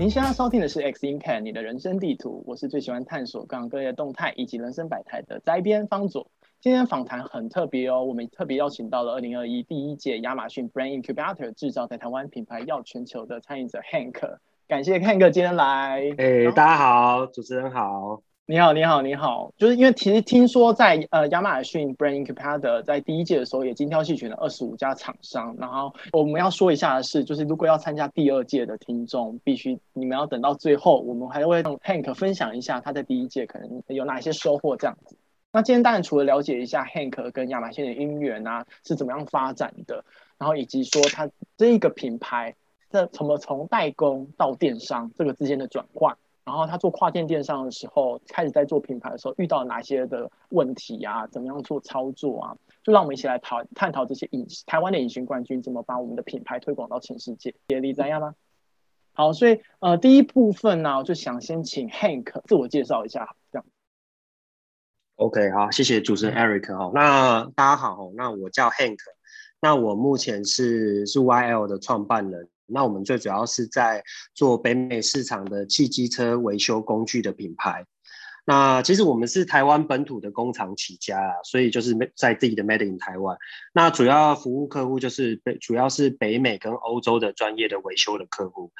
您现在收听的是《X in 你的人生地图。我是最喜欢探索各行各业动态以及人生百态的摘编方佐。今天访谈很特别哦，我们特别邀请到了二零二一第一届亚马逊 Brand Incubator 制造在台湾品牌要全球的参与者 Hank。感谢 Hank 今天来。哎，大家好，主持人好。你好，你好，你好，就是因为其实听说在呃亚马逊 Brand Incubator 在第一届的时候也精挑细选了二十五家厂商，然后我们要说一下的是，就是如果要参加第二届的听众，必须你们要等到最后，我们还会让 Hank 分享一下他在第一届可能有哪些收获这样子。那今天当然除了了解一下 Hank 跟亚马逊的姻缘啊是怎么样发展的，然后以及说他这一个品牌这怎么从代工到电商这个之间的转换。然后他做跨境电商的时候，开始在做品牌的时候，遇到哪些的问题啊？怎么样做操作啊？就让我们一起来讨探讨这些隐台湾的隐形冠军怎么把我们的品牌推广到全世界。也理解一下吗？好，所以呃，第一部分呢，我就想先请 Hank 自我介绍一下，这样。OK，好，谢谢主持人 Eric 哈。那大家好，那我叫 Hank，那我目前是是 YL 的创办人。那我们最主要是在做北美市场的汽机车维修工具的品牌。那其实我们是台湾本土的工厂起家啊，所以就是在自己的 Made in 台湾。那主要服务客户就是北，主要是北美跟欧洲的专业的维修的客户。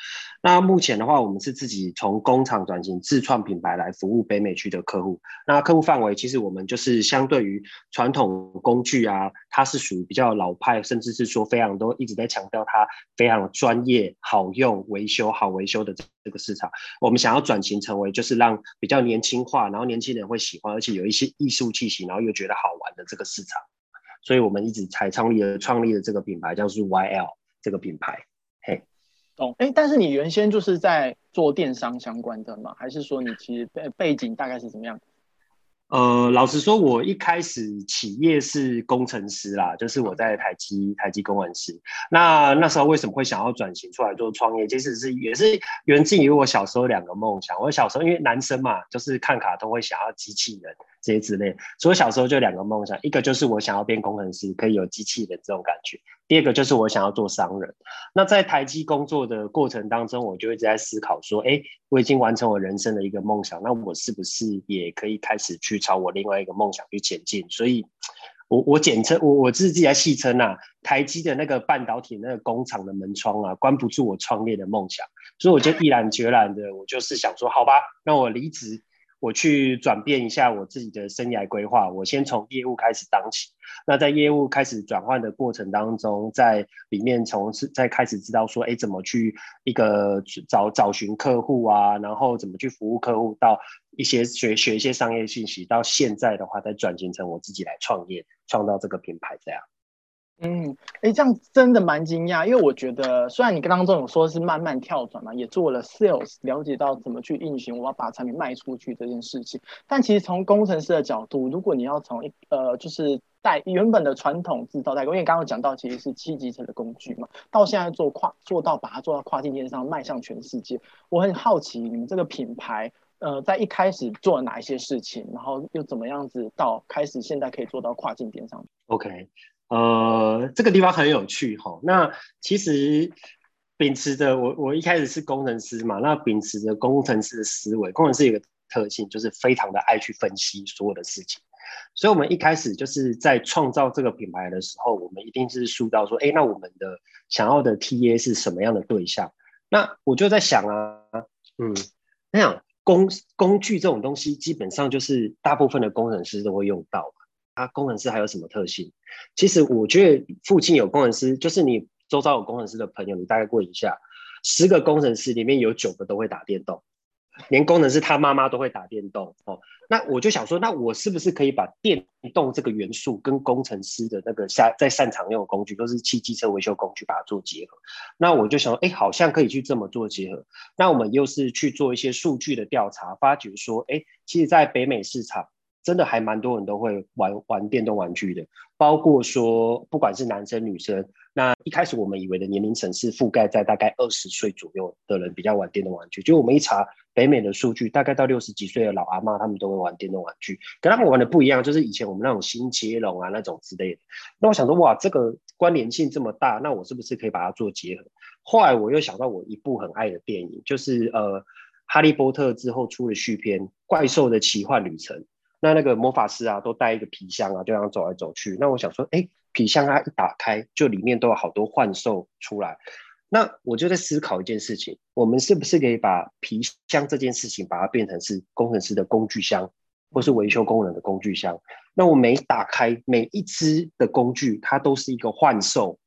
那目前的话，我们是自己从工厂转型自创品牌来服务北美区的客户。那客户范围其实我们就是相对于传统工具啊，它是属于比较老派，甚至是说非常多一直在强调它非常专业、好用、维修好维修的这个市场。我们想要转型成为就是让比较年轻化。然后年轻人会喜欢，而且有一些艺术气息，然后又觉得好玩的这个市场，所以我们一直才创立了创立了这个品牌，叫做 YL 这个品牌。嘿，懂哎，但是你原先就是在做电商相关的吗？还是说你其实背背景大概是怎么样？呃，老实说，我一开始企业是工程师啦，就是我在台积台积工程师。那那时候为什么会想要转型出来做创业？其实是也是源自于我小时候两个梦想。我小时候因为男生嘛，就是看卡通会想要机器人。这些之类，所以小时候就两个梦想，一个就是我想要变工程师，可以有机器人这种感觉；第二个就是我想要做商人。那在台积工作的过程当中，我就一直在思考说，哎，我已经完成我人生的一个梦想，那我是不是也可以开始去朝我另外一个梦想去前进？所以我，我我简称我我自己在戏称啊，台积的那个半导体那个工厂的门窗啊，关不住我创业的梦想，所以我就毅然决然的，我就是想说，好吧，那我离职。我去转变一下我自己的生涯规划，我先从业务开始当起。那在业务开始转换的过程当中，在里面从是在开始知道说，哎，怎么去一个找找寻客户啊，然后怎么去服务客户，到一些学学一些商业信息，到现在的话再转型成我自己来创业，创造这个品牌这样。嗯，哎，这样真的蛮惊讶，因为我觉得虽然你刚刚这种说是慢慢跳转嘛，也做了 sales，了解到怎么去运行，我要把产品卖出去这件事情。但其实从工程师的角度，如果你要从一呃，就是代原本的传统制造代工，因为刚刚讲到其实是七级层的工具嘛，到现在做跨做到把它做到跨境电商迈向全世界，我很好奇你们这个品牌呃，在一开始做了哪一些事情，然后又怎么样子到开始现在可以做到跨境电商？OK。呃，这个地方很有趣哈。那其实秉持着我，我一开始是工程师嘛。那秉持着工程师的思维，工程师有个特性，就是非常的爱去分析所有的事情。所以，我们一开始就是在创造这个品牌的时候，我们一定是说到说，哎，那我们的想要的 TA 是什么样的对象？那我就在想啊，嗯，那样工工具这种东西，基本上就是大部分的工程师都会用到。他工程师还有什么特性？其实我觉得附近有工程师，就是你周遭有工程师的朋友，你大概问一下，十个工程师里面有九个都会打电动，连工程师他妈妈都会打电动哦。那我就想说，那我是不是可以把电动这个元素跟工程师的那个下在擅长用的工具，都是汽机车维修工具，把它做结合？那我就想说，哎，好像可以去这么做结合。那我们又是去做一些数据的调查，发觉说，哎，其实，在北美市场。真的还蛮多人都会玩玩电动玩具的，包括说不管是男生女生，那一开始我们以为的年龄层是覆盖在大概二十岁左右的人比较玩电动玩具，就我们一查北美的数据，大概到六十几岁的老阿妈他们都会玩电动玩具，跟他们玩的不一样，就是以前我们那种新接龙啊那种之类的。那我想说哇，这个关联性这么大，那我是不是可以把它做结合？后来我又想到我一部很爱的电影，就是呃，哈利波特之后出的续篇《怪兽的奇幻旅程》。那那个魔法师啊，都带一个皮箱啊，就这样走来走去。那我想说，哎，皮箱啊一打开，就里面都有好多幻兽出来。那我就在思考一件事情：我们是不是可以把皮箱这件事情，把它变成是工程师的工具箱，或是维修工人的工具箱？那我每打开每一只的工具，它都是一个幻兽。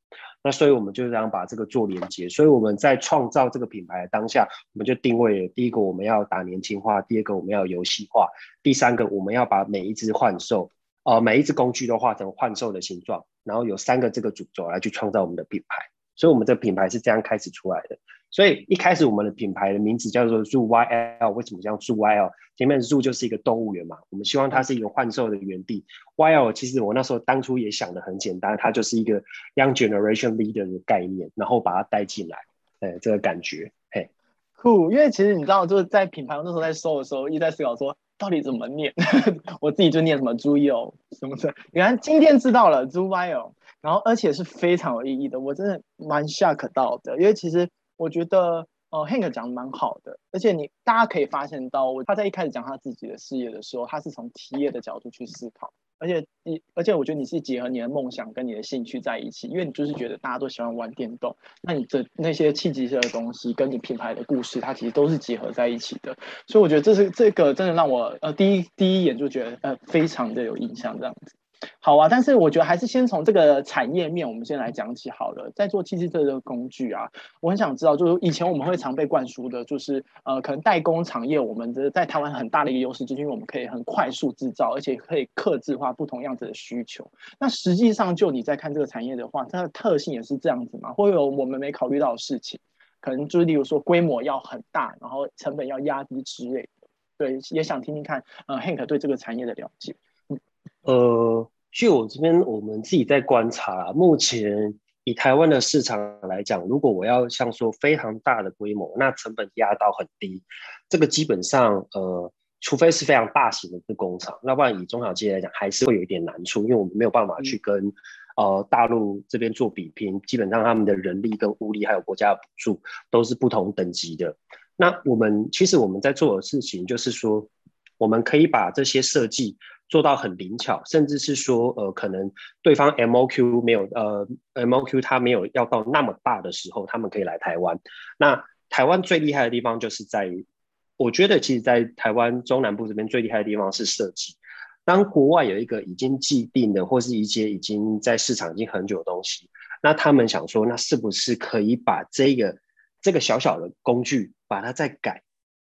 那所以我们就这样把这个做连接，所以我们在创造这个品牌的当下，我们就定位了第一个我们要打年轻化，第二个我们要游戏化，第三个我们要把每一只幻兽，呃，每一只工具都画成幻兽的形状，然后有三个这个主轴来去创造我们的品牌，所以我们这品牌是这样开始出来的。所以一开始我们的品牌的名字叫做 Zoo YL，为什么叫 Zoo YL？前面 Zoo 就是一个动物园嘛，我们希望它是一个幻兽的园地。YL 其实我那时候当初也想的很简单，它就是一个 Young Generation Leader 的概念，然后把它带进来，哎，这个感觉，嘿，酷。因为其实你知道，就是在品牌那时候在搜的时候，一直在思考说到底怎么念，我自己就念什么 Zoo 什么的。原来今天知道了 Zoo YL，然后而且是非常有意义的，我真的蛮 shock 到的，因为其实。我觉得呃，Hank 讲的蛮好的，而且你大家可以发现到，他在一开始讲他自己的事业的时候，他是从企业的角度去思考，而且你，而且我觉得你是结合你的梦想跟你的兴趣在一起，因为你就是觉得大家都喜欢玩电动，那你的那些契机式的东西跟你品牌的故事，它其实都是结合在一起的，所以我觉得这是这个真的让我呃第一第一眼就觉得呃非常的有印象这样子。好啊，但是我觉得还是先从这个产业面，我们先来讲起好了。在做七七这个工具啊，我很想知道，就是以前我们会常被灌输的，就是呃，可能代工产业，我们的在台湾很大的一个优势，就是因为我们可以很快速制造，而且可以克制化不同样子的需求。那实际上，就你在看这个产业的话，它的特性也是这样子吗？会有我们没考虑到的事情，可能就是例如说规模要很大，然后成本要压低之类的。对，也想听听看，呃，Hank 对这个产业的了解。嗯，呃。据我这边，我们自己在观察，目前以台湾的市场来讲，如果我要像说非常大的规模，那成本压到很低，这个基本上，呃，除非是非常大型的工厂，要不然以中小企业来讲，还是会有一点难处，因为我们没有办法去跟、嗯、呃大陆这边做比拼，基本上他们的人力跟物力还有国家的补助都是不同等级的。那我们其实我们在做的事情就是说，我们可以把这些设计。做到很灵巧，甚至是说，呃，可能对方 MOQ 没有，呃，MOQ 它没有要到那么大的时候，他们可以来台湾。那台湾最厉害的地方就是在于，我觉得其实，在台湾中南部这边最厉害的地方是设计。当国外有一个已经既定的，或是一些已经在市场已经很久的东西，那他们想说，那是不是可以把这个这个小小的工具，把它再改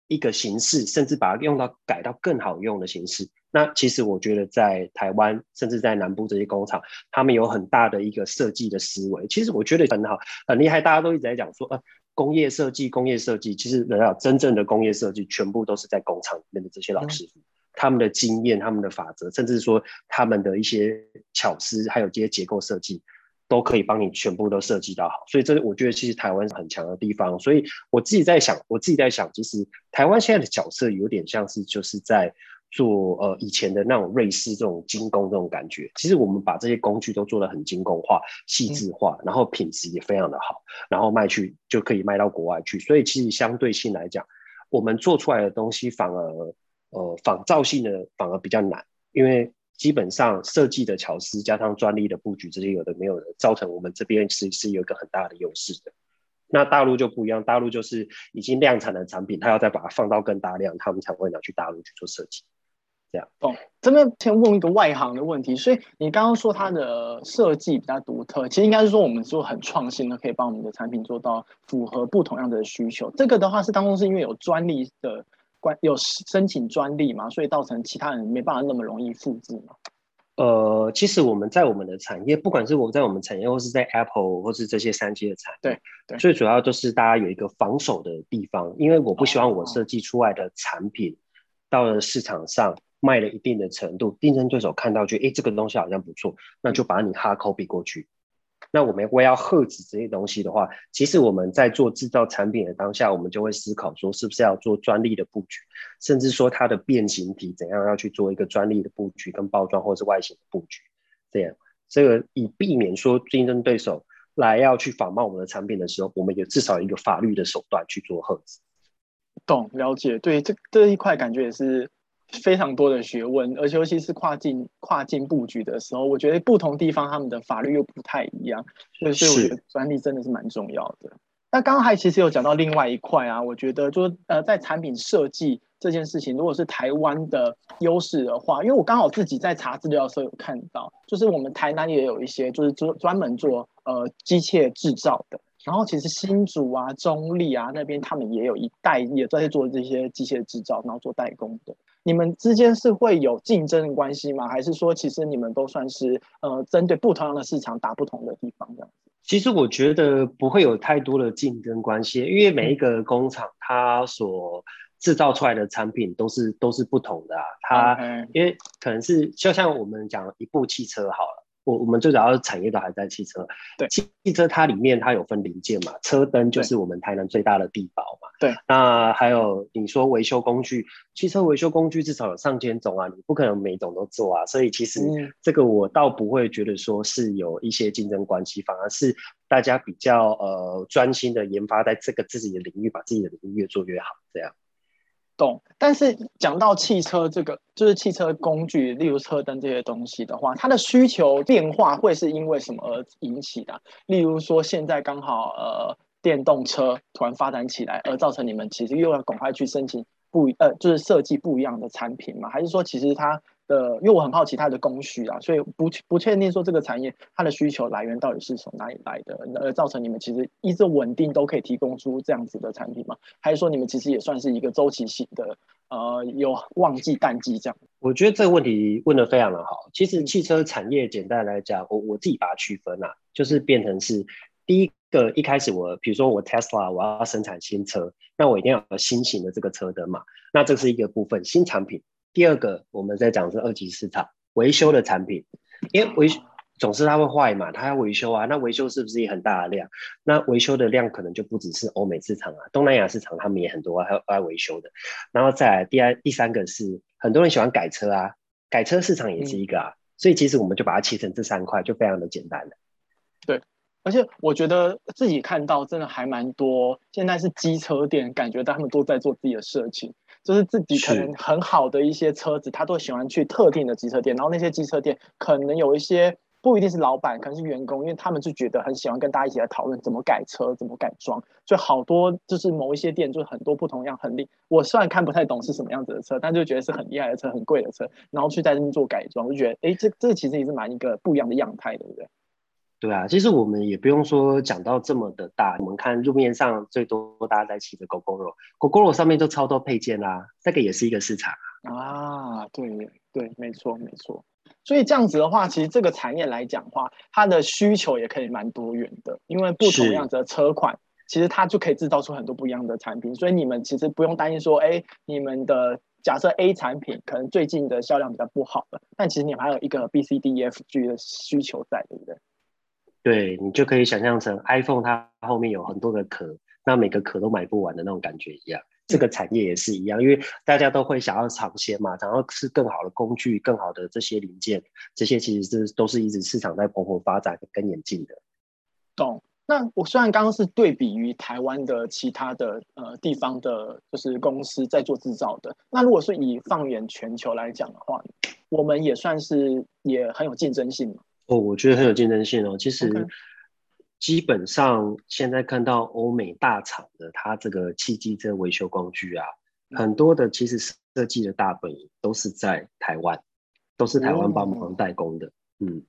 一个形式，甚至把它用到改到更好用的形式？那其实我觉得，在台湾，甚至在南部这些工厂，他们有很大的一个设计的思维。其实我觉得很好，很厉害。大家都一直在讲说，呃，工业设计，工业设计。其实，人家真正的工业设计，全部都是在工厂里面的这些老师傅，嗯、他们的经验、他们的法则，甚至说他们的一些巧思，还有这些结构设计，都可以帮你全部都设计到好。所以，这我觉得其实台湾是很强的地方。所以，我自己在想，我自己在想，其实台湾现在的角色有点像是就是在。做呃以前的那种瑞士这种精工这种感觉，其实我们把这些工具都做得很精工化、细致化，然后品质也非常的好，然后卖去就可以卖到国外去。所以其实相对性来讲，我们做出来的东西反而呃仿造性的反而比较难，因为基本上设计的巧思加上专利的布局这些有的没有的，造成我们这边是是有一个很大的优势的。那大陆就不一样，大陆就是已经量产的产品，它要再把它放到更大量，他们才会拿去大陆去做设计。这样哦，这边先问一个外行的问题，所以你刚刚说它的设计比较独特，其实应该是说我们做很创新的，可以帮我们的产品做到符合不同样的需求。这个的话是当中是因为有专利的关，有申请专利嘛，所以造成其他人没办法那么容易复制嘛。呃，其实我们在我们的产业，不管是我在我们产业，或是在 Apple 或是这些三 G 的产业，对对，最主要就是大家有一个防守的地方，因为我不希望我设计出来的产品到了市场上。卖了一定的程度，竞争对手看到就，哎，这个东西好像不错，那就把你 hard copy 过去。那我们我要遏制这些东西的话，其实我们在做制造产品的当下，我们就会思考说，是不是要做专利的布局，甚至说它的变形体怎样要去做一个专利的布局跟包装或者是外形的布局，这样，这个以避免说竞争对手来要去仿冒我们的产品的时候，我们有至少一个法律的手段去做遏制。懂，了解，对，这这一块感觉也是非常多的学问，而且尤其是跨境跨境布局的时候，我觉得不同地方他们的法律又不太一样，所以所以我觉得专利真的是蛮重要的。那刚刚还其实有讲到另外一块啊，我觉得就是呃，在产品设计这件事情，如果是台湾的优势的话，因为我刚好自己在查资料的时候有看到，就是我们台南也有一些就是专专门做呃机械制造的，然后其实新竹啊、中立啊那边他们也有一代也在做这些机械制造，然后做代工的。你们之间是会有竞争的关系吗？还是说其实你们都算是呃针对不同样的市场打不同的地方这样子？其实我觉得不会有太多的竞争关系，因为每一个工厂它所制造出来的产品都是都是不同的啊。它因为可能是就像我们讲一部汽车好了。我我们最主要的产业都还在汽车，对，汽汽车它里面它有分零件嘛，车灯就是我们台南最大的地宝嘛，对，那还有你说维修工具，汽车维修工具至少有上千种啊，你不可能每种都做啊，所以其实这个我倒不会觉得说是有一些竞争关系，反而是大家比较呃专心的研发在这个自己的领域，把自己的领域越做越好，这样。懂，但是讲到汽车这个，就是汽车工具，例如车灯这些东西的话，它的需求变化会是因为什么而引起的？例如说，现在刚好呃电动车突然发展起来，而造成你们其实又要赶快去申请不呃，就是设计不一样的产品嘛？还是说其实它？呃，因为我很好奇它的供需啊，所以不不确定说这个产业它的需求来源到底是从哪里来的，而造成你们其实一直稳定都可以提供出这样子的产品吗？还是说你们其实也算是一个周期性的，呃，有旺季淡季这样？我觉得这个问题问得非常的好。其实汽车产业简单来讲，我我自己把它区分啊，就是变成是第一个一开始我比如说我 Tesla 我要生产新车，那我一定要有新型的这个车灯嘛，那这是一个部分新产品。第二个，我们在讲是二级市场维修的产品，因为维总是它会坏嘛，它要维修啊，那维修是不是也很大的量？那维修的量可能就不只是欧美市场啊，东南亚市场他们也很多还爱维修的。然后再来第二、第三个是很多人喜欢改车啊，改车市场也是一个啊，嗯、所以其实我们就把它切成这三块，就非常的简单了。对，而且我觉得自己看到真的还蛮多，现在是机车店，感觉他们都在做自己的事情。就是自己可能很好的一些车子，他都喜欢去特定的机车店，然后那些机车店可能有一些不一定是老板，可能是员工，因为他们就觉得很喜欢跟大家一起来讨论怎么改车、怎么改装，所以好多就是某一些店就是很多不同样很厉。我虽然看不太懂是什么样子的车，但就觉得是很厉害的车、很贵的车，然后去在那边做改装，就觉得哎，这这其实也是蛮一个不一样的样态，对不对？对啊，其实我们也不用说讲到这么的大。我们看路面上最多大家在骑的 Gogoro，Gogoro 上面就超多配件啦，这个也是一个市场啊。对对，没错没错。所以这样子的话，其实这个产业来讲的话，它的需求也可以蛮多元的，因为不同样子的车款，其实它就可以制造出很多不一样的产品。所以你们其实不用担心说，哎，你们的假设 A 产品可能最近的销量比较不好了，但其实你们还有一个 B、C、D、E、F、G 的需求在，对不对？对，你就可以想象成 iPhone 它后面有很多个壳，那每个壳都买不完的那种感觉一样。这个产业也是一样，因为大家都会想要尝鲜嘛，想要是更好的工具、更好的这些零件，这些其实是都是一直市场在蓬勃发展跟演进的。懂。那我虽然刚刚是对比于台湾的其他的呃地方的，就是公司在做制造的，那如果是以放眼全球来讲的话，我们也算是也很有竞争性嘛。哦，我觉得很有竞争性哦。其实基本上现在看到欧美大厂的它这个汽机车维修工具啊，很多的其实设计的大本营都是在台湾，都是台湾帮忙代工的。嗯，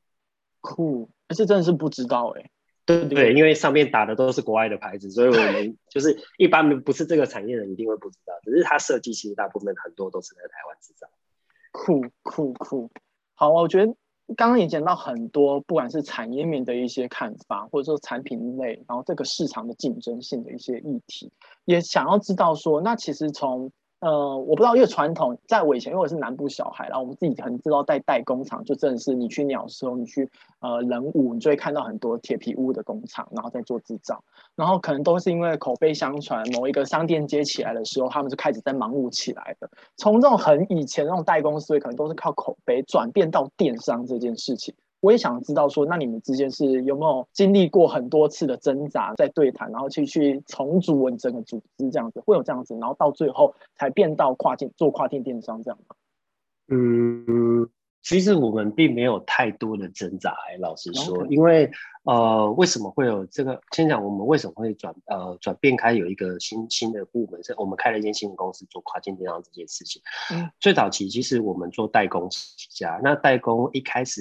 酷，这真的是不知道哎。对对，因为上面打的都是国外的牌子，所以我们 就是一般不是这个产业的人一定会不知道。只是它设计其实大部分很多都是在台湾制造。酷酷酷，好，我觉得。刚刚也讲到很多，不管是产业面的一些看法，或者说产品类，然后这个市场的竞争性的一些议题，也想要知道说，那其实从。呃，我不知道，因为传统在我以前，因为我是南部小孩，然后我们自己很知道，在代工厂就真的是你去鸟兽，你去呃人武，你就会看到很多铁皮屋的工厂，然后在做制造，然后可能都是因为口碑相传，某一个商店接起来的时候，他们就开始在忙碌起来的。从这种很以前那种代工思维，可能都是靠口碑转变到电商这件事情，我也想知道说，那你们之间是有没有经历过很多次的挣扎，在对谈，然后去去重组我整个组织这样子，会有这样子，然后到最后才变到跨境做跨境电商这样吗？嗯。其实我们并没有太多的挣扎，欸，老实说，因为呃，为什么会有这个？先讲我们为什么会转呃转变开有一个新新的部门，是我们开了一间新的公司做跨境电商这件事情。嗯，最早期其实我们做代工起家，那代工一开始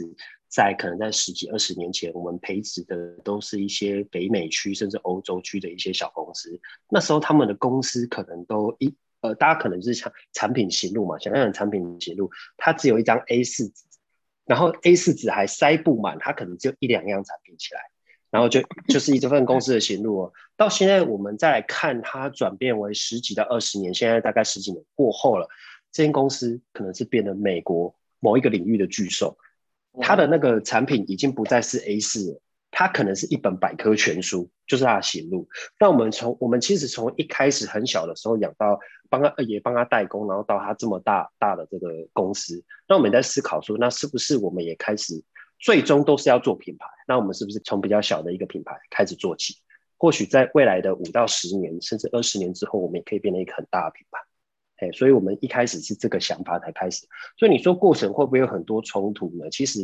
在可能在十几二十年前，我们培植的都是一些北美区甚至欧洲区的一些小公司，那时候他们的公司可能都一。呃，大家可能是想产品行录嘛，想要产品行录，它只有一张 A4 纸，然后 A4 纸还塞不满，它可能只有一两样产品起来，然后就就是一份公司的行录哦。到现在我们再来看它转变为十几到二十年，现在大概十几年过后了，这间公司可能是变得美国某一个领域的巨兽，它的那个产品已经不再是 A4 了。它可能是一本百科全书，就是它的型录。那我们从我们其实从一开始很小的时候养到帮他也帮他代工，然后到他这么大大的这个公司，那我们在思考说，那是不是我们也开始最终都是要做品牌？那我们是不是从比较小的一个品牌开始做起？或许在未来的五到十年，甚至二十年之后，我们也可以变成一个很大的品牌。所以，我们一开始是这个想法才开始。所以，你说过程会不会有很多冲突呢？其实，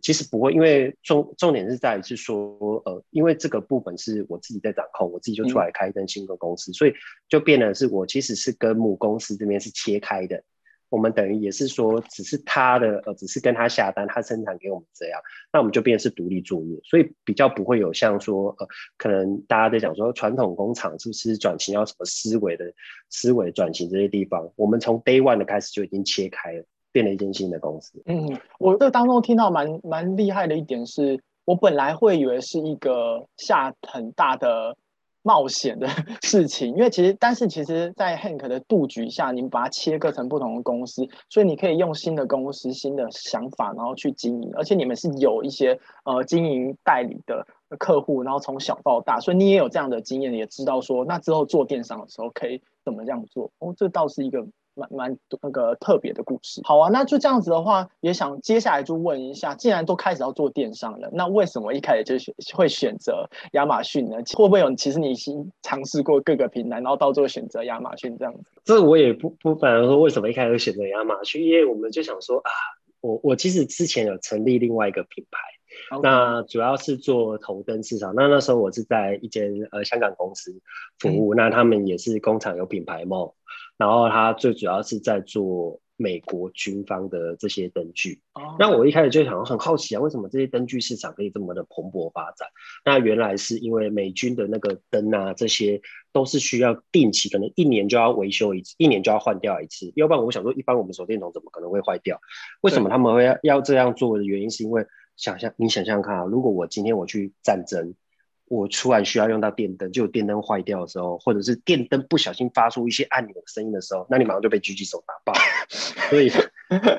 其实不会，因为重重点是在于是说，呃，因为这个部分是我自己在掌控，我自己就出来开一间新的公司，嗯、所以就变得是我其实是跟母公司这边是切开的。我们等于也是说，只是他的呃，只是跟他下单，他生产给我们这样，那我们就变成是独立作业，所以比较不会有像说呃，可能大家在讲说传统工厂是不是转型要什么思维的思维转型这些地方，我们从 day one 的开始就已经切开了，变了一间新的公司。嗯，我这当中听到蛮蛮厉害的一点是，我本来会以为是一个下很大的。冒险的 事情，因为其实，但是其实，在 Hank 的布局下，你们把它切割成不同的公司，所以你可以用新的公司、新的想法，然后去经营。而且你们是有一些呃经营代理的客户，然后从小到大，所以你也有这样的经验，也知道说，那之后做电商的时候可以怎么这样做。哦，这倒是一个。蛮蛮那个特别的故事，好啊，那就这样子的话，也想接下来就问一下，既然都开始要做电商了，那为什么一开始就选会选择亚马逊呢？会不会有其实你已经尝试过各个平台，然后到最后选择亚马逊这样子？这我也不不反而说为什么一开始选择亚马逊，因为我们就想说啊，我我其实之前有成立另外一个品牌那主要是做头灯市场，那那时候我是在一间呃香港公司服务，嗯、那他们也是工厂有品牌嘛。然后他最主要是在做美国军方的这些灯具。Oh. 那我一开始就想很好奇啊，为什么这些灯具市场可以这么的蓬勃发展？那原来是因为美军的那个灯啊，这些都是需要定期，可能一年就要维修一次，一年就要换掉一次。要不然我想说，一般我们手电筒怎么可能会坏掉？为什么他们会要这样做的原因，是因为想象你想象看啊，如果我今天我去战争。我突然需要用到电灯，就有电灯坏掉的时候，或者是电灯不小心发出一些按钮的声音的时候，那你马上就被狙击手打爆。所以，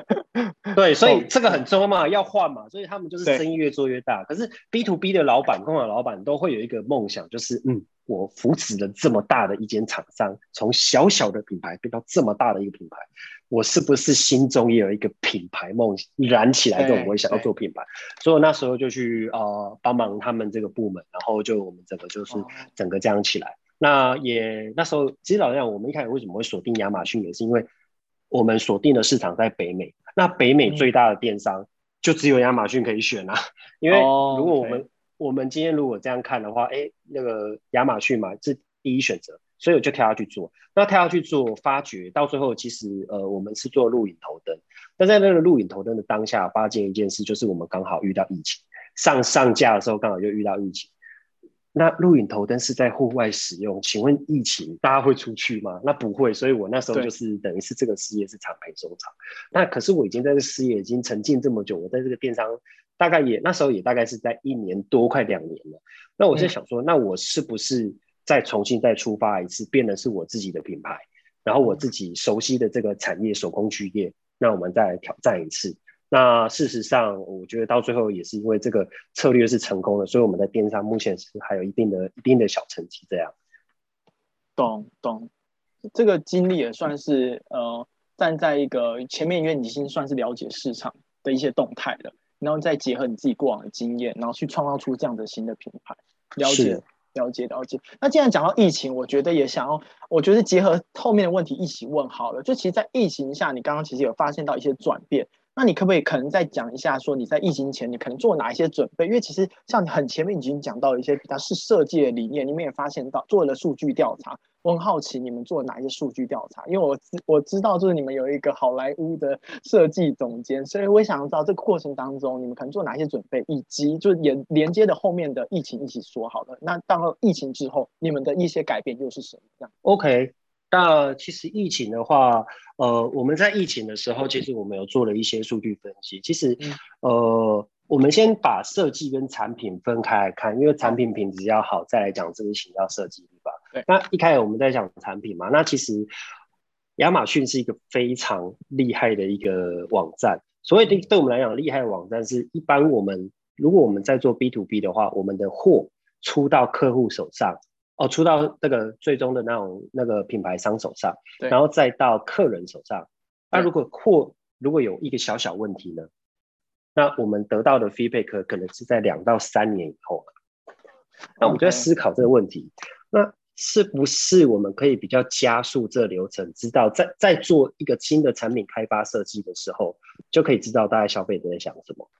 对，所以这个很重要嘛，要换嘛，所以他们就是生意越做越大。可是 B to B 的老板、工厂老板都会有一个梦想，就是嗯。我扶持了这么大的一间厂商，从小小的品牌变到这么大的一个品牌，我是不是心中也有一个品牌梦燃起来？之后我也想要做品牌，所以我那时候就去呃帮忙他们这个部门，然后就我们整个就是整个这样起来。那也那时候其实老实讲，我们一开始为什么会锁定亚马逊，也是因为我们锁定的市场在北美。那北美最大的电商就只有亚马逊可以选啊，因为如果我们我们今天如果这样看的话，哎，那个亚马逊嘛是第一选择，所以我就跳下去做。那跳下去做，发觉到最后其实呃，我们是做录影头灯。但在那个录影头灯的当下，发现一件事，就是我们刚好遇到疫情，上上架的时候刚好就遇到疫情。那录影头灯是在户外使用，请问疫情大家会出去吗？那不会，所以我那时候就是等于是这个事业是长赔收场。那可是我已经在这个事业已经沉浸这么久，我在这个电商。大概也那时候也大概是在一年多快两年了，那我在想说，那我是不是再重新再出发一次，变的是我自己的品牌，然后我自己熟悉的这个产业手工具业，那我们再来挑战一次。那事实上，我觉得到最后也是因为这个策略是成功的，所以我们在电商目前是还有一定的一定的小成绩这样。懂懂，这个经历也算是呃站在一个前面，因为你已经算是了解市场的一些动态了。然后再结合你自己过往的经验，然后去创造出这样的新的品牌。了解，了解，了解。那既然讲到疫情，我觉得也想要，我觉得结合后面的问题一起问好了。就其实，在疫情下，你刚刚其实有发现到一些转变。那你可不可以可能再讲一下，说你在疫情前你可能做哪一些准备？因为其实像很前面已经讲到一些比较是设计的理念，你们也发现到做了数据调查。我很好奇你们做了哪一些数据调查？因为我知我知道就是你们有一个好莱坞的 设计总监，所以我也想知道这个过程当中你们可能做哪一些准备，以及就是连连接的后面的疫情一起说好了。那到了疫情之后，你们的一些改变又是什么？样？OK。那其实疫情的话，呃，我们在疫情的时候，其实我们有做了一些数据分析。其实，呃，我们先把设计跟产品分开来看，因为产品品质要好，再来讲这个型要设计，对吧？对。那一开始我们在讲产品嘛，那其实亚马逊是一个非常厉害的一个网站。所谓对对我们来讲厉害的网站，是一般我们如果我们在做 B to B 的话，我们的货出到客户手上。哦，出到那个最终的那种那个品牌商手上，然后再到客人手上。那如果货如果有一个小小问题呢？那我们得到的 feedback 可能是在两到三年以后。那我们就在思考这个问题，那是不是我们可以比较加速这流程，知道在在做一个新的产品开发设计的时候，就可以知道大概消费者在想什么？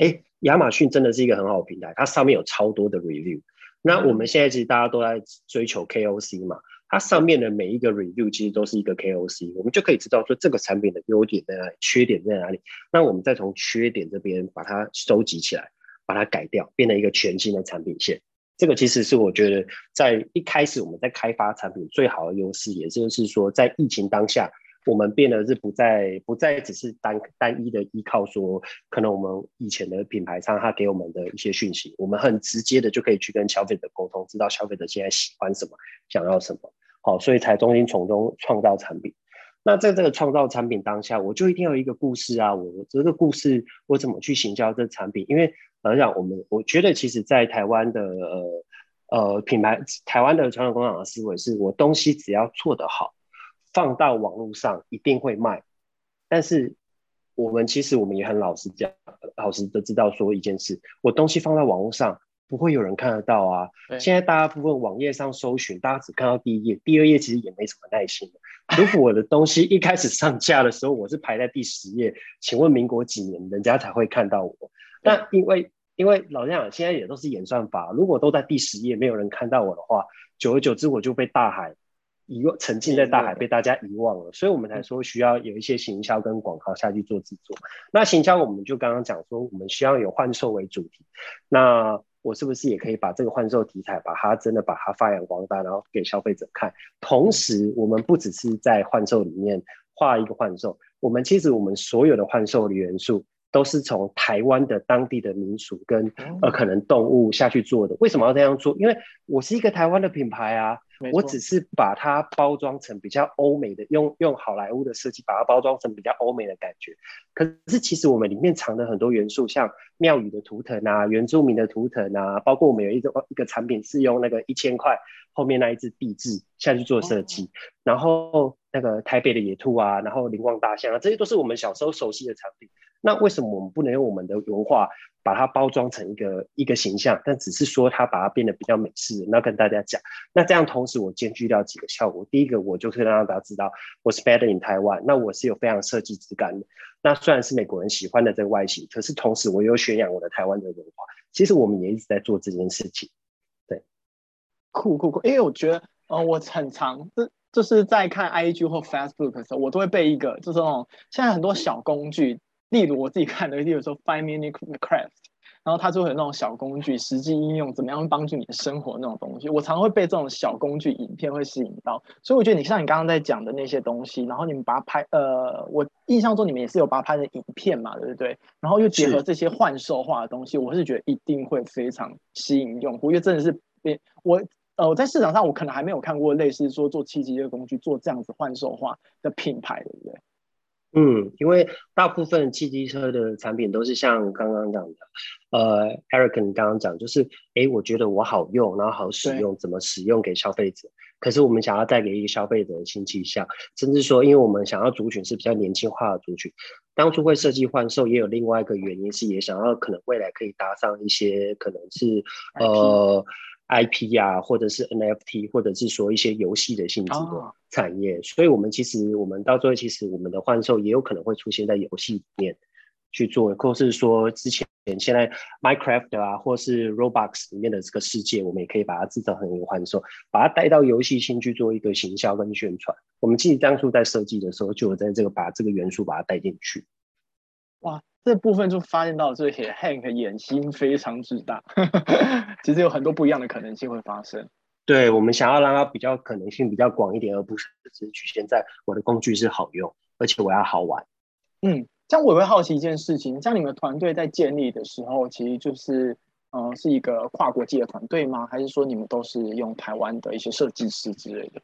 哎，亚马逊真的是一个很好的平台，它上面有超多的 review。那我们现在其实大家都在追求 KOC 嘛，它上面的每一个 review 其实都是一个 KOC，我们就可以知道说这个产品的优点在哪里，缺点在哪里。那我们再从缺点这边把它收集起来，把它改掉，变成一个全新的产品线。这个其实是我觉得在一开始我们在开发产品最好的优势，也就是说在疫情当下。我们变得是不再不再只是单单一的依靠说，可能我们以前的品牌商他给我们的一些讯息，我们很直接的就可以去跟消费者沟通，知道消费者现在喜欢什么，想要什么，好，所以才中心从中创造产品。那在这个创造产品当下，我就一定要有一个故事啊，我这个故事我怎么去行销这产品？因为来讲，我们我觉得其实在台湾的呃呃品牌，台湾的传统工厂的思维是我东西只要做得好。放到网络上一定会卖，但是我们其实我们也很老实讲，老实的知道说一件事，我东西放在网络上不会有人看得到啊。现在大部分网页上搜寻，大家只看到第一页，第二页其实也没什么耐心。如果我的东西一开始上架的时候，我是排在第十页，请问民国几年人家才会看到我？但因为因为老实讲，现在也都是演算法，如果都在第十页没有人看到我的话，久而久之我就被大海。遗忘，沉浸在大海，被大家遗忘了，所以我们才说需要有一些行销跟广告下去做制作。那行销，我们就刚刚讲说，我们需要有换售为主题。那我是不是也可以把这个幻兽题材，把它真的把它发扬光大，然后给消费者看？同时，我们不只是在幻兽里面画一个幻兽，我们其实我们所有的幻兽的元素都是从台湾的当地的民俗跟呃可能动物下去做的。为什么要这样做？因为我是一个台湾的品牌啊。我只是把它包装成比较欧美的，用用好莱坞的设计把它包装成比较欧美的感觉。可是其实我们里面藏的很多元素，像庙宇的图腾啊、原住民的图腾啊，包括我们有一个一个产品是用那个一千块后面那一只壁纸下去做设计，然后那个台北的野兔啊，然后灵光大象啊，这些都是我们小时候熟悉的产品。那为什么我们不能用我们的文化？把它包装成一个一个形象，但只是说它把它变得比较美式。那跟大家讲，那这样同时我兼具到几个效果。第一个，我就可以让大家知道我是 Made in Taiwan，那我是有非常设计质感的。那虽然是美国人喜欢的这个外形，可是同时我又宣扬我的台湾的文化。其实我们也一直在做这件事情。对，酷酷酷！因为我觉得，呃，我很常，就就是在看 IG 或 Facebook 的时候，我都会被一个，就是那种现在很多小工具。例如我自己看的，例如说 Five Minute Craft，然后它就会有那种小工具，实际应用怎么样帮助你的生活那种东西。我常常会被这种小工具影片会吸引到，所以我觉得你像你刚刚在讲的那些东西，然后你们把它拍，呃，我印象中你们也是有把它拍成影片嘛，对不对？然后又结合这些幻兽化的东西，我是觉得一定会非常吸引用户，因为真的是，我呃我在市场上我可能还没有看过类似说做七级的工具做这样子幻兽化的品牌，对不对？嗯，因为大部分汽机车的产品都是像刚刚讲的，呃，Eric 你刚刚讲就是，哎，我觉得我好用，然后好使用，怎么使用给消费者？可是我们想要带给一个消费者的新气象，甚至说，因为我们想要族群是比较年轻化的族群，当初会设计换售，也有另外一个原因是也想要可能未来可以搭上一些可能是呃 IP 啊，或者是 NFT，或者是说一些游戏的性质的产业，哦、所以我们其实我们到最后其实我们的幻兽也有可能会出现在游戏里面。去做，或是说之前现在 Minecraft 啊，或是 Roblox 里面的这个世界，我们也可以把它制造成一个幻兽，把它带到游戏性去做一个行销跟宣传。我们其实当初在设计的时候，就有在这个把这个元素把它带进去。哇，这部分就发现到这些 Hank 野心非常之大，其实有很多不一样的可能性会发生。对，我们想要让它比较可能性比较广一点，而不是只局限在我的工具是好用，而且我要好玩。嗯。像我会好奇一件事情，像你们团队在建立的时候，其实就是，呃，是一个跨国际的团队吗？还是说你们都是用台湾的一些设计师之类的？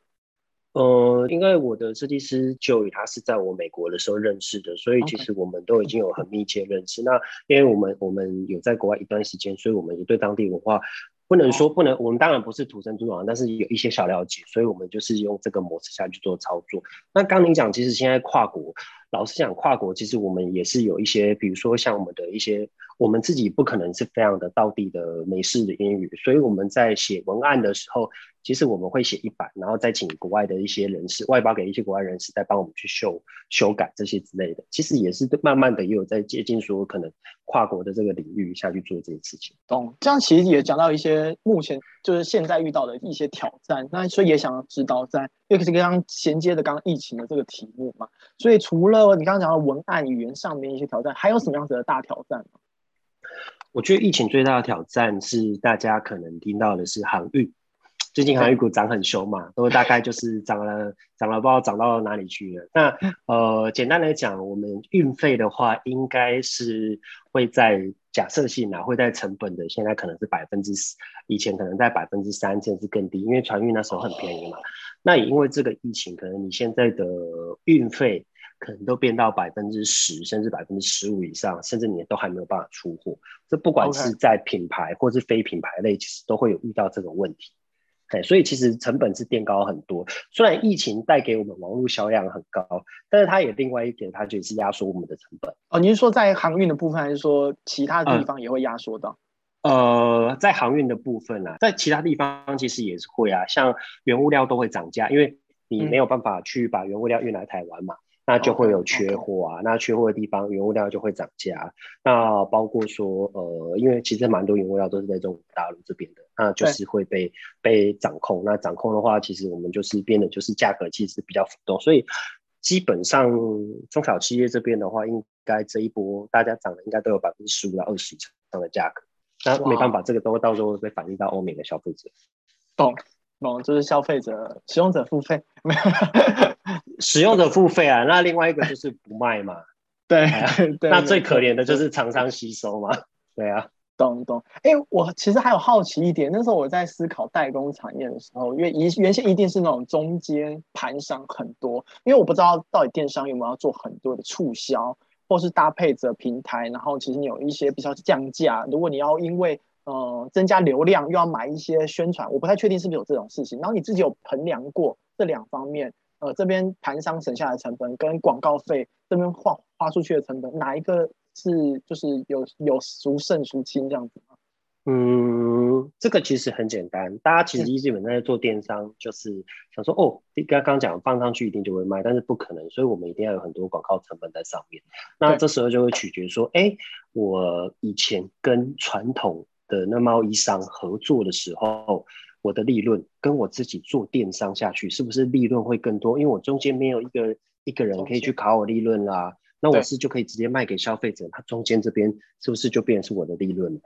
呃，因为我的设计师 Joey 他是在我美国的时候认识的，所以其实我们都已经有很密切认识。那因为我们我们有在国外一段时间，所以我们也对当地文化不能说不能，我们当然不是土生土长，但是有一些小了解，所以我们就是用这个模式下去做操作。那刚您讲，其实现在跨国。老实讲，跨国其实我们也是有一些，比如说像我们的一些，我们自己不可能是非常的道地的美式的英语，所以我们在写文案的时候，其实我们会写一版，然后再请国外的一些人士外包给一些国外人士，再帮我们去修修改这些之类的。其实也是慢慢的也有在接近说可能跨国的这个领域下去做这些事情。懂，这样其实也讲到一些目前就是现在遇到的一些挑战，那所以也想要知道在，因为是刚刚衔接的刚刚疫情的这个题目嘛，所以除了你刚刚讲到文案语言上面一些挑战，还有什么样子的大挑战？我觉得疫情最大的挑战是大家可能听到的是航运，最近航运股涨很凶嘛，都大概就是涨了涨了，不知道涨到哪里去了。那呃，简单来讲，我们运费的话，应该是会在假设性啊，会在成本的现在可能是百分之十，以前可能在百分之三甚至更低，因为船运那时候很便宜嘛。那也因为这个疫情，可能你现在的运费。可能都变到百分之十，甚至百分之十五以上，甚至你都还没有办法出货。这不管是在品牌或是非品牌类，其实都会有遇到这个问题。对，所以其实成本是垫高很多。虽然疫情带给我们网络销量很高，但是它也另外一点，它就是压缩我们的成本。哦，您是说在航运的部分，还是说其他的地方也会压缩到？呃，呃，在航运的部分啊，在其他地方其实也是会啊，像原物料都会涨价，因为你没有办法去把原物料运来台湾嘛。嗯那就会有缺货啊，okay, okay. 那缺货的地方，原物料就会涨价。那包括说，呃，因为其实蛮多原物料都是在中国大陆这边的，那就是会被被掌控。那掌控的话，其实我们就是变得就是价格其实比较浮动，所以基本上中小企业这边的话，应该这一波大家涨的应该都有百分之十五到二十以上的价格。那没办法，这个都会到时候会被反映到欧美的消费者。懂。哦，就是消费者、使用者付费，没有使用者付费啊。那另外一个就是不卖嘛，对，对。那最可怜的就是厂商吸收嘛，对啊。懂懂。哎、欸，我其实还有好奇一点，那时候我在思考代工产业的时候，因为一原先一定是那种中间盘商很多，因为我不知道到底电商有没有要做很多的促销，或是搭配着平台，然后其实你有一些比较降价。如果你要因为呃，增加流量又要买一些宣传，我不太确定是不是有这种事情。然后你自己有衡量过这两方面，呃，这边盘商省下来的成本跟广告费这边花花出去的成本，哪一个是就是有有孰胜孰轻这样子吗？嗯，这个其实很简单，大家其实基本上在做电商，就是想说哦，刚刚讲放上去一定就会卖，但是不可能，所以我们一定要有很多广告成本在上面。那这时候就会取决说，哎，我以前跟传统的那贸易商合作的时候，我的利润跟我自己做电商下去，是不是利润会更多？因为我中间没有一个一个人可以去考我利润啦，那我是就可以直接卖给消费者，他中间这边是不是就变成是我的利润了？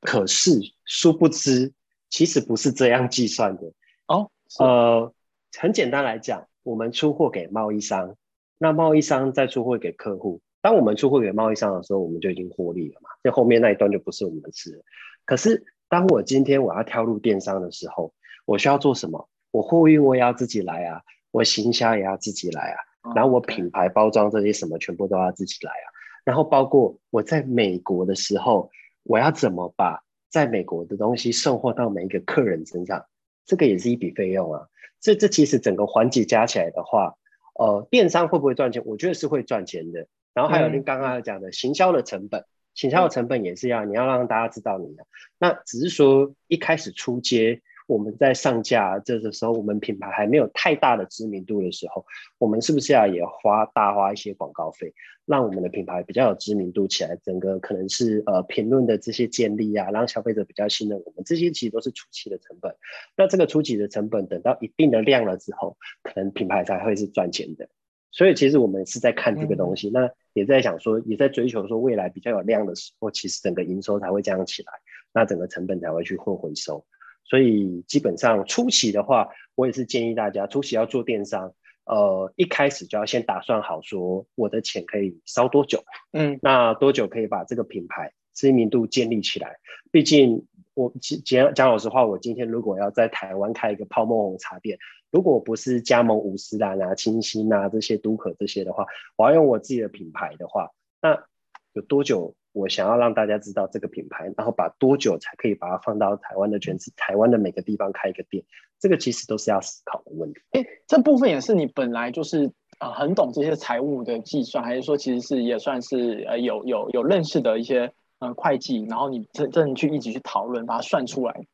可是殊不知，其实不是这样计算的哦。呃，很简单来讲，我们出货给贸易商，那贸易商再出货给客户。当我们出货给贸易商的时候，我们就已经获利了嘛，这后面那一段就不是我们的事了。可是，当我今天我要跳入电商的时候，我需要做什么？我货运我也要自己来啊，我行销也要自己来啊，然后我品牌包装这些什么全部都要自己来啊。然后包括我在美国的时候，我要怎么把在美国的东西送货到每一个客人身上，这个也是一笔费用啊。这这其实整个环节加起来的话，呃，电商会不会赚钱？我觉得是会赚钱的。然后还有您刚刚讲的行销的成本，行销的成本也是要你要让大家知道你的。那只是说一开始出街。我们在上架这个时候，我们品牌还没有太大的知名度的时候，我们是不是要也花大花一些广告费，让我们的品牌比较有知名度起来？整个可能是呃评论的这些建立啊，让消费者比较信任我们，这些其实都是初期的成本。那这个初期的成本，等到一定的量了之后，可能品牌才会是赚钱的。所以其实我们是在看这个东西，嗯、那也在想说，也在追求说未来比较有量的时候，其实整个营收才会这样起来，那整个成本才会去混回收。所以基本上初期的话，我也是建议大家初期要做电商，呃，一开始就要先打算好说我的钱可以烧多久，嗯，那多久可以把这个品牌知名度建立起来？毕竟我讲讲老实话，我今天如果要在台湾开一个泡沫红茶店，如果不是加盟五十岚啊、清新啊这些都可这些的话，我要用我自己的品牌的话，那有多久？我想要让大家知道这个品牌，然后把多久才可以把它放到台湾的全市，台湾的每个地方开一个店，这个其实都是要思考的问题。哎，这部分也是你本来就是啊很懂这些财务的计算，还是说其实是也算是呃有有有认识的一些呃会计，然后你真正去一起去讨论，把它算出来。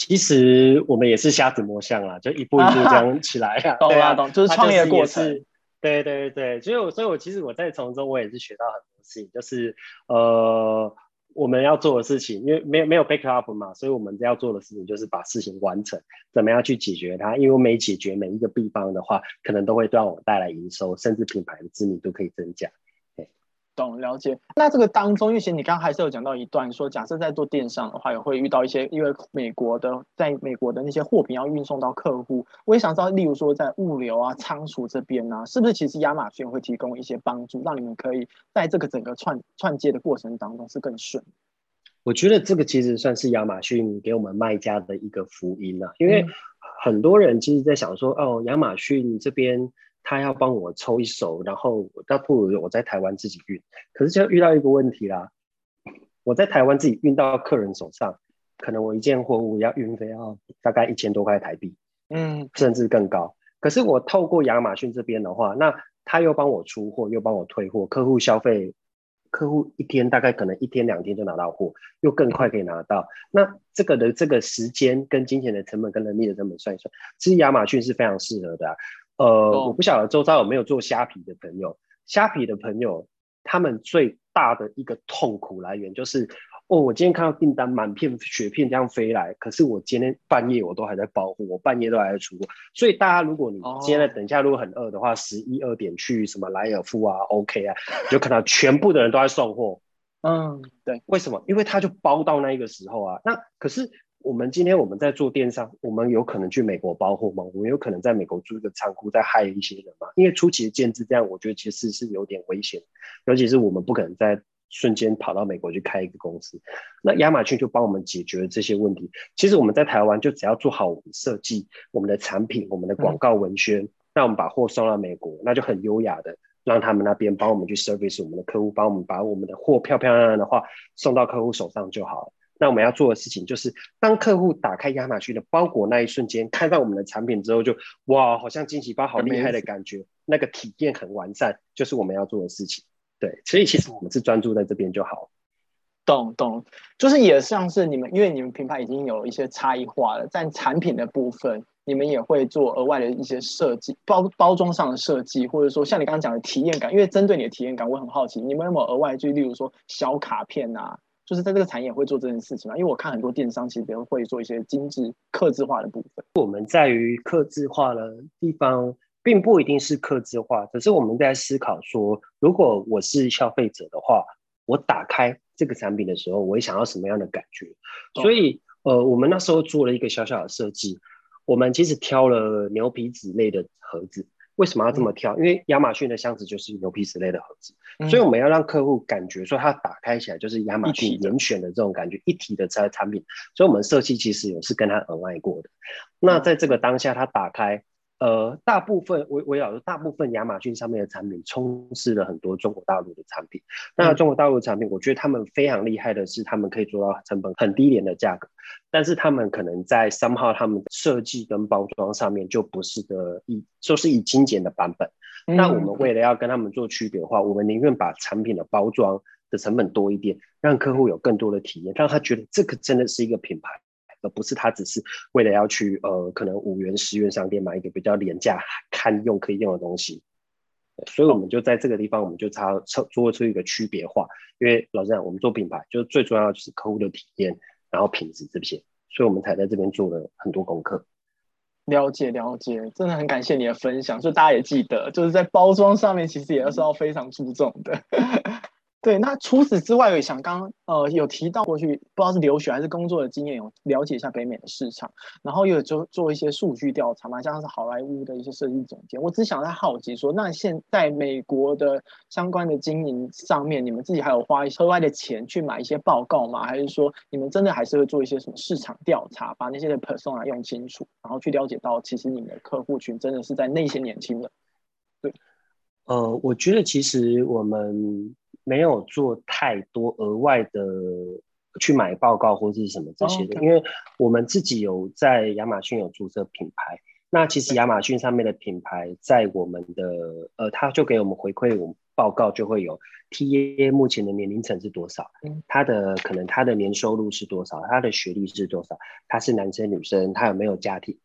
其实我们也是瞎子摸象啦，就一步一步这样起来呀、啊。懂啦，懂，就是创业过程。对对对，所以我所以我其实我在从中我也是学到很多事情，就是呃我们要做的事情，因为没有没有 backup 嘛，所以我们要做的事情就是把事情完成，怎么样去解决它，因为我每解决每一个地方的话，可能都会让我带来营收，甚至品牌的知名度可以增加。懂了解，那这个当中，玉贤，你刚刚还是有讲到一段，说假设在做电商的话，也会遇到一些，因为美国的，在美国的那些货品要运送到客户，我也想知道，例如说在物流啊、仓储这边呢、啊，是不是其实亚马逊会提供一些帮助，让你们可以在这个整个串串接的过程当中是更顺？我觉得这个其实算是亚马逊给我们卖家的一个福音啊，因为很多人其实在想说，哦，亚马逊这边。他要帮我抽一手，然后倒不如我在台湾自己运。可是就遇到一个问题啦，我在台湾自己运到客人手上，可能我一件货物要运费要大概一千多块台币，嗯，甚至更高。可是我透过亚马逊这边的话，那他又帮我出货，又帮我退货，客户消费，客户一天大概可能一天两天就拿到货，又更快可以拿到。那这个的这个时间跟金钱的成本跟人力的成本算一算，其实亚马逊是非常适合的啊。呃，oh. 我不晓得周遭有没有做虾皮的朋友，虾皮的朋友，他们最大的一个痛苦来源就是，哦，我今天看到订单满片雪片这样飞来，可是我今天半夜我都还在包货，我半夜都还在出货，所以大家如果你今天等一下如果很饿的话，十一二点去什么莱尔富啊、OK 啊，就看到全部的人都在送货，嗯，对，为什么？因为他就包到那个时候啊，那可是。我们今天我们在做电商，我们有可能去美国包货吗？我们有可能在美国租一个仓库再害一些人吗？因为初期的建制这样，我觉得其实是有点危险，尤其是我们不可能在瞬间跑到美国去开一个公司。那亚马逊就帮我们解决了这些问题。其实我们在台湾就只要做好我们设计我们的产品、我们的广告文宣，那、嗯、我们把货送到美国，那就很优雅的让他们那边帮我们去 service 我们的客户，帮我们把我们的货漂漂亮亮的话送到客户手上就好了。那我们要做的事情就是，当客户打开亚马逊的包裹那一瞬间，看到我们的产品之后就，哇，好像惊喜包好厉害的感觉，那个体验很完善，就是我们要做的事情。对，所以其实我们是专注在这边就好。懂懂，就是也像是你们，因为你们品牌已经有一些差异化了，在产品的部分，你们也会做额外的一些设计，包包装上的设计，或者说像你刚刚讲的体验感，因为针对你的体验感，我很好奇，你们有没有额外就例如说小卡片啊？就是在这个产业会做这件事情嘛？因为我看很多电商其实都会做一些精致、客制化的部分。我们在于客制化的地方，并不一定是客制化，只是我们在思考说，如果我是消费者的话，我打开这个产品的时候，我会想要什么样的感觉？所以，呃，我们那时候做了一个小小的设计，我们其实挑了牛皮纸类的盒子。为什么要这么挑？因为亚马逊的箱子就是牛皮纸类的盒子，嗯、所以我们要让客户感觉说，它打开起来就是亚马逊严选的这种感觉，一体的产产品。所以我们设计其实也是跟他额外过的。那在这个当下，他打开呃，大部分我我要说，大部分亚马逊上面的产品充斥了很多中国大陆的产品。那中国大陆的产品，我觉得他们非常厉害的是，他们可以做到成本很低廉的价格，但是他们可能在 somehow 他们的设计跟包装上面就不是的以就是以精简的版本。那我们为了要跟他们做区别的话，我们宁愿把产品的包装的成本多一点，让客户有更多的体验，让他觉得这个真的是一个品牌。而不是他只是为了要去呃，可能五元十元商店买一个比较廉价、堪用可以用的东西，所以我们就在这个地方，我们就差做出一个区别化。因为老实讲，我们做品牌，就是最重要的就是客户的体验，然后品质这些，所以我们才在这边做了很多功课。了解了解，真的很感谢你的分享。所以大家也记得，就是在包装上面，其实也是要非常注重的。对，那除此之外，我也想刚呃有提到过去，不知道是留学还是工作的经验，有了解一下北美的市场，然后又有做做一些数据调查嘛，像是好莱坞的一些设计总监。我只想在好奇说，那现在美国的相关的经营上面，你们自己还有花些额外的钱去买一些报告吗？还是说你们真的还是会做一些什么市场调查，把那些的 persona 用清楚，然后去了解到其实你们的客户群真的是在那些年轻人？对，呃，我觉得其实我们。没有做太多额外的去买报告或者是什么这些的.因为我们自己有在亚马逊有注册品牌。那其实亚马逊上面的品牌在我们的呃，他就给我们回馈，我们报告就会有 TA 目前的年龄层是多少，他的可能他的年收入是多少，他的学历是多少，他是男生女生，他有没有家庭，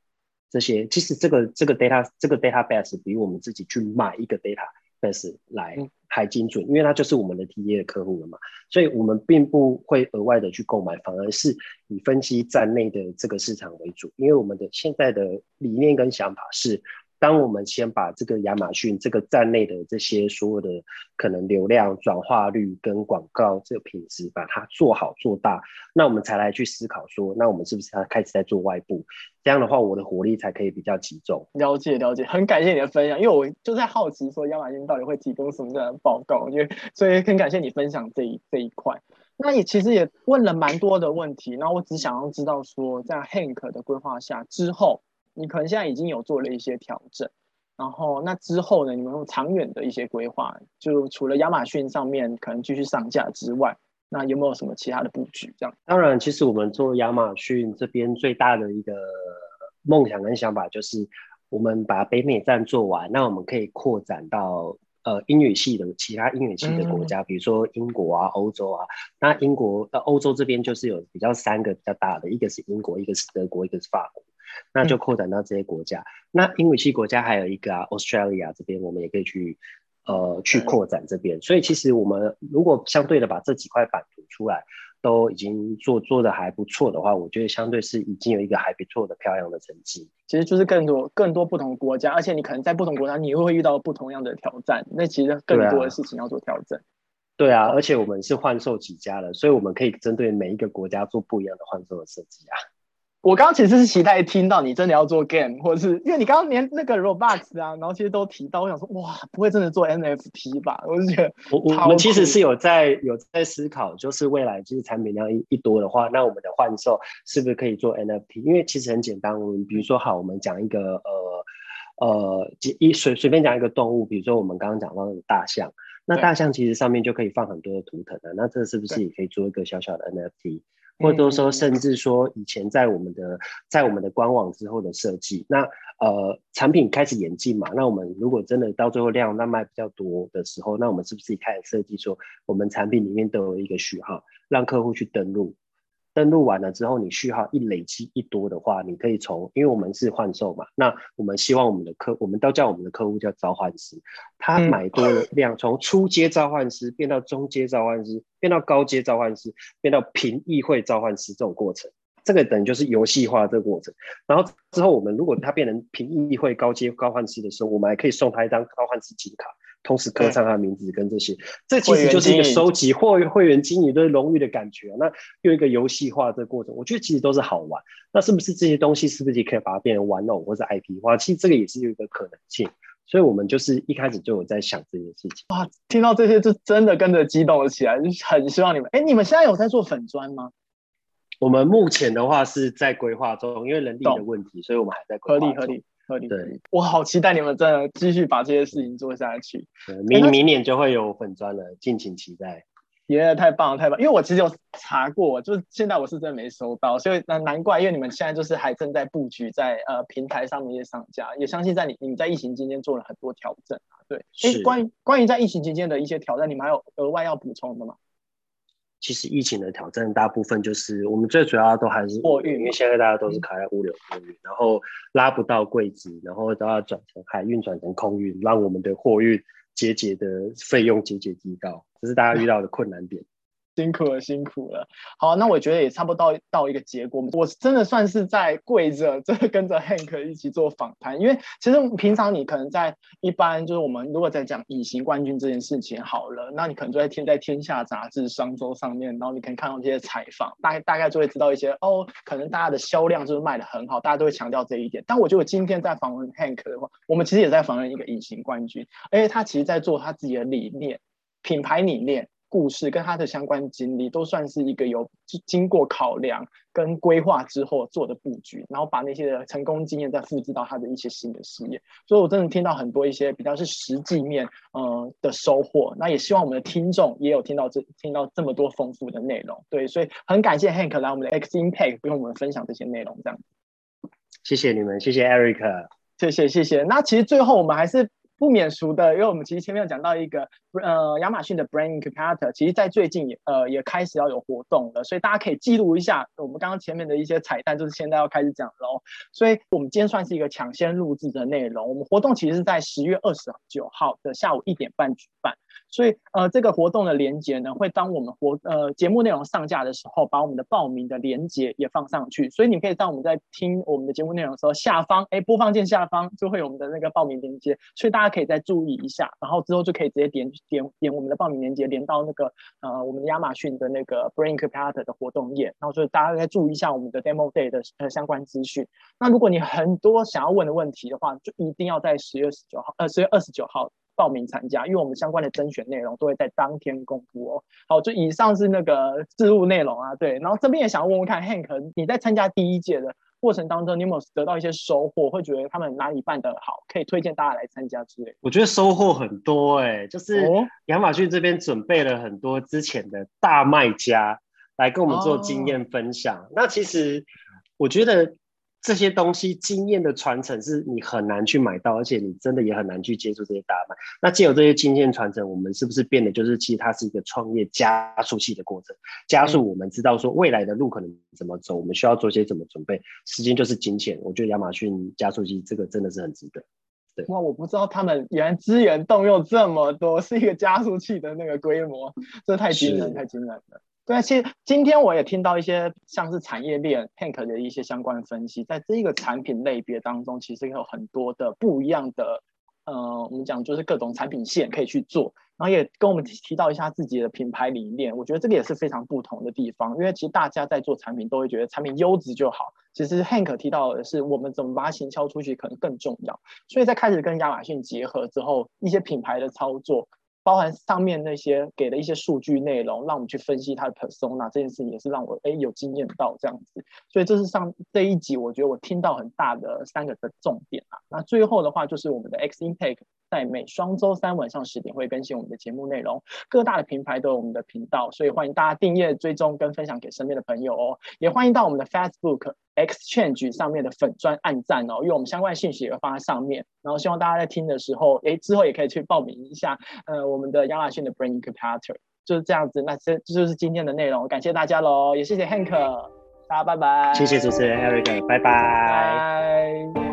这些其实这个这个 data 这个 database 比我们自己去买一个来。嗯还精准，因为它就是我们的 TA 的客户了嘛，所以我们并不会额外的去购买，反而是以分析站内的这个市场为主，因为我们的现在的理念跟想法是。当我们先把这个亚马逊这个站内的这些所有的可能流量转化率跟广告这个品质把它做好做大，那我们才来去思考说，那我们是不是要开始在做外部？这样的话，我的火力才可以比较集中。了解了解，很感谢你的分享，因为我就在好奇说亚马逊到底会提供什么样的报告，因为所以很感谢你分享这一这一块。那也其实也问了蛮多的问题，那我只想要知道说，在 Hank 的规划下之后。你可能现在已经有做了一些调整，然后那之后呢？你们有长远的一些规划，就除了亚马逊上面可能继续上架之外，那有没有什么其他的布局？这样？当然，其实我们做亚马逊这边最大的一个梦想跟想法就是，我们把北美站做完，那我们可以扩展到呃英语系的其他英语系的国家，嗯、比如说英国啊、欧洲啊。那英国呃欧洲这边就是有比较三个比较大的，一个是英国，一个是德国，一个是法国。那就扩展到这些国家。嗯、那英语系国家还有一个啊，Australia 这边我们也可以去，呃，去扩展这边。所以其实我们如果相对的把这几块版图出来，都已经做做的还不错的话，我觉得相对是已经有一个还不错的漂亮的成绩。其实就是更多更多不同国家，而且你可能在不同国家，你会遇到不同样的挑战。那其实更多的事情要做调整。对啊，而且我们是换售起家的，所以我们可以针对每一个国家做不一样的换售的设计啊。我刚刚其实是期待听到你真的要做 game，或者是因为你刚刚连那个 Roblox 啊，然后其实都提到，我想说哇，不会真的做 NFT 吧？我就觉得我我们其实是有在有在思考，就是未来就是产品量一一多的话，那我们的换售是不是可以做 NFT？因为其实很简单，我们比如说好，我们讲一个呃呃一随随便讲一个动物，比如说我们刚刚讲到的大象，那大象其实上面就可以放很多的图腾的，那这是不是也可以做一个小小的 NFT？或者说，甚至说以前在我们的在我们的官网之后的设计，那呃产品开始演进嘛，那我们如果真的到最后量那卖比较多的时候，那我们是不是也开始设计说，我们产品里面都有一个序号，让客户去登录。登录完了之后，你序号一累积一多的话，你可以从，因为我们是换售嘛，那我们希望我们的客，我们都叫我们的客户叫召唤师，他买多的量从初阶召唤师变到中阶召唤师，变到高阶召唤师，变到评议会召唤师这种过程，这个等于就是游戏化这个过程。然后之后我们如果他变成评议会高阶召唤师的时候，我们还可以送他一张召唤师金卡。同时刻上他的名字跟这些，这其实就是一个收集会会员经营对荣誉的感觉。那又一个游戏化的过程，我觉得其实都是好玩。那是不是这些东西是不是也可以把它变成玩偶或者 IP 化？其实这个也是有一个可能性。所以我们就是一开始就有在想这件事情。哇，听到这些就真的跟着激动了起来，就很希望你们。哎，你们现在有在做粉砖吗？我们目前的话是在规划中，因为人力的问题，所以我们还在规划中。合理合理。合理。对，我好期待你们真的继续把这些事情做下去。明明年就会有粉砖了，敬请期待。耶、yeah，太棒了，太棒！因为我其实有查过，就是现在我是真的没收到，所以难难怪，因为你们现在就是还正在布局在呃平台上面一些商家，也相信在你你们在疫情期间做了很多调整啊。对，哎，关于关于在疫情期间的一些挑战，你们还有额外要补充的吗？其实疫情的挑战大部分就是我们最主要都还是货运，因为现在大家都是卡在物流货运，然后拉不到柜子，然后都要转成海运转成空运，让我们的货运节节的费用节节提高，这是大家遇到的困难点。辛苦了，辛苦了。好，那我觉得也差不多到到一个结果。我真的算是在跪着，这跟着 Hank 一起做访谈。因为其实平常你可能在一般就是我们如果在讲隐形冠军这件事情好了，那你可能就在天在天下杂志、商周上面，然后你可以看到这些采访，大概大概就会知道一些哦，可能大家的销量就是卖的很好，大家都会强调这一点。但我觉得我今天在访问 Hank 的话，我们其实也在访问一个隐形冠军，而且他其实在做他自己的理念、品牌理念。故事跟他的相关经历都算是一个有经过考量跟规划之后做的布局，然后把那些成功经验再复制到他的一些新的事业。所以我真的听到很多一些比较是实际面呃的收获。那也希望我们的听众也有听到这听到这么多丰富的内容。对，所以很感谢 Hank 来我们的 X Impact 跟我们分享这些内容。这样，谢谢你们，谢谢 Eric，谢谢谢谢。那其实最后我们还是。不免俗的，因为我们其实前面有讲到一个，呃，亚马逊的 Brain Incubator，其实在最近也呃也开始要有活动了，所以大家可以记录一下我们刚刚前面的一些彩蛋，就是现在要开始讲喽。所以我们今天算是一个抢先录制的内容，我们活动其实是在十月二十九号的下午一点半举办。所以，呃，这个活动的连接呢，会当我们活呃节目内容上架的时候，把我们的报名的连接也放上去。所以你可以当我们在听我们的节目内容的时候，下方哎播放键下方就会有我们的那个报名连接，所以大家可以再注意一下，然后之后就可以直接点点点我们的报名连接，连到那个呃我们的亚马逊的那个 Brain Incubator 的活动页，然后所以大家再注意一下我们的 Demo Day 的呃相关资讯。那如果你很多想要问的问题的话，就一定要在十月十九号呃十月二十九号。报名参加，因为我们相关的甄选内容都会在当天公布哦。好，就以上是那个置入内容啊，对。然后这边也想要问问看，Hank，你在参加第一届的过程当中，你有没有得到一些收获？会觉得他们哪里办得好，可以推荐大家来参加之类？我觉得收获很多哎、欸，就是亚马逊这边准备了很多之前的大卖家来跟我们做经验分享。哦、那其实我觉得。这些东西经验的传承是你很难去买到，而且你真的也很难去接触这些大卖。那既有这些经验传承，我们是不是变得就是其实它是一个创业加速器的过程？加速我们知道说未来的路可能怎么走，我们需要做些怎么准备。时间就是金钱，我觉得亚马逊加速器这个真的是很值得。对，哇，我不知道他们原来资源动用这么多，是一个加速器的那个规模，这太惊人，太惊人了。对，其实今天我也听到一些像是产业链 Hank 的一些相关分析，在这一个产品类别当中，其实有很多的不一样的，呃，我们讲就是各种产品线可以去做，然后也跟我们提到一下自己的品牌理念，我觉得这个也是非常不同的地方，因为其实大家在做产品都会觉得产品优质就好，其实 Hank 提到的是我们怎么把它行销出去可能更重要，所以在开始跟亚马逊结合之后，一些品牌的操作。包含上面那些给的一些数据内容，让我们去分析它的 persona 这件事情也是让我哎有经验到这样子，所以这是上这一集我觉得我听到很大的三个的重点啊。那最后的话就是我们的 X Impact 在每双周三晚上十点会更新我们的节目内容，各大的平台都有我们的频道，所以欢迎大家订阅、追踪跟分享给身边的朋友哦。也欢迎到我们的 Facebook Exchange 上面的粉砖按赞哦，因为我们相关的信息也会放在上面。然后希望大家在听的时候，哎，之后也可以去报名一下，呃，我们的亚马逊的 Brain Incubator 就是这样子。那这这就是今天的内容，感谢大家喽，也谢谢 Hank，大家拜拜。谢谢主持人 Eric，拜拜。拜拜。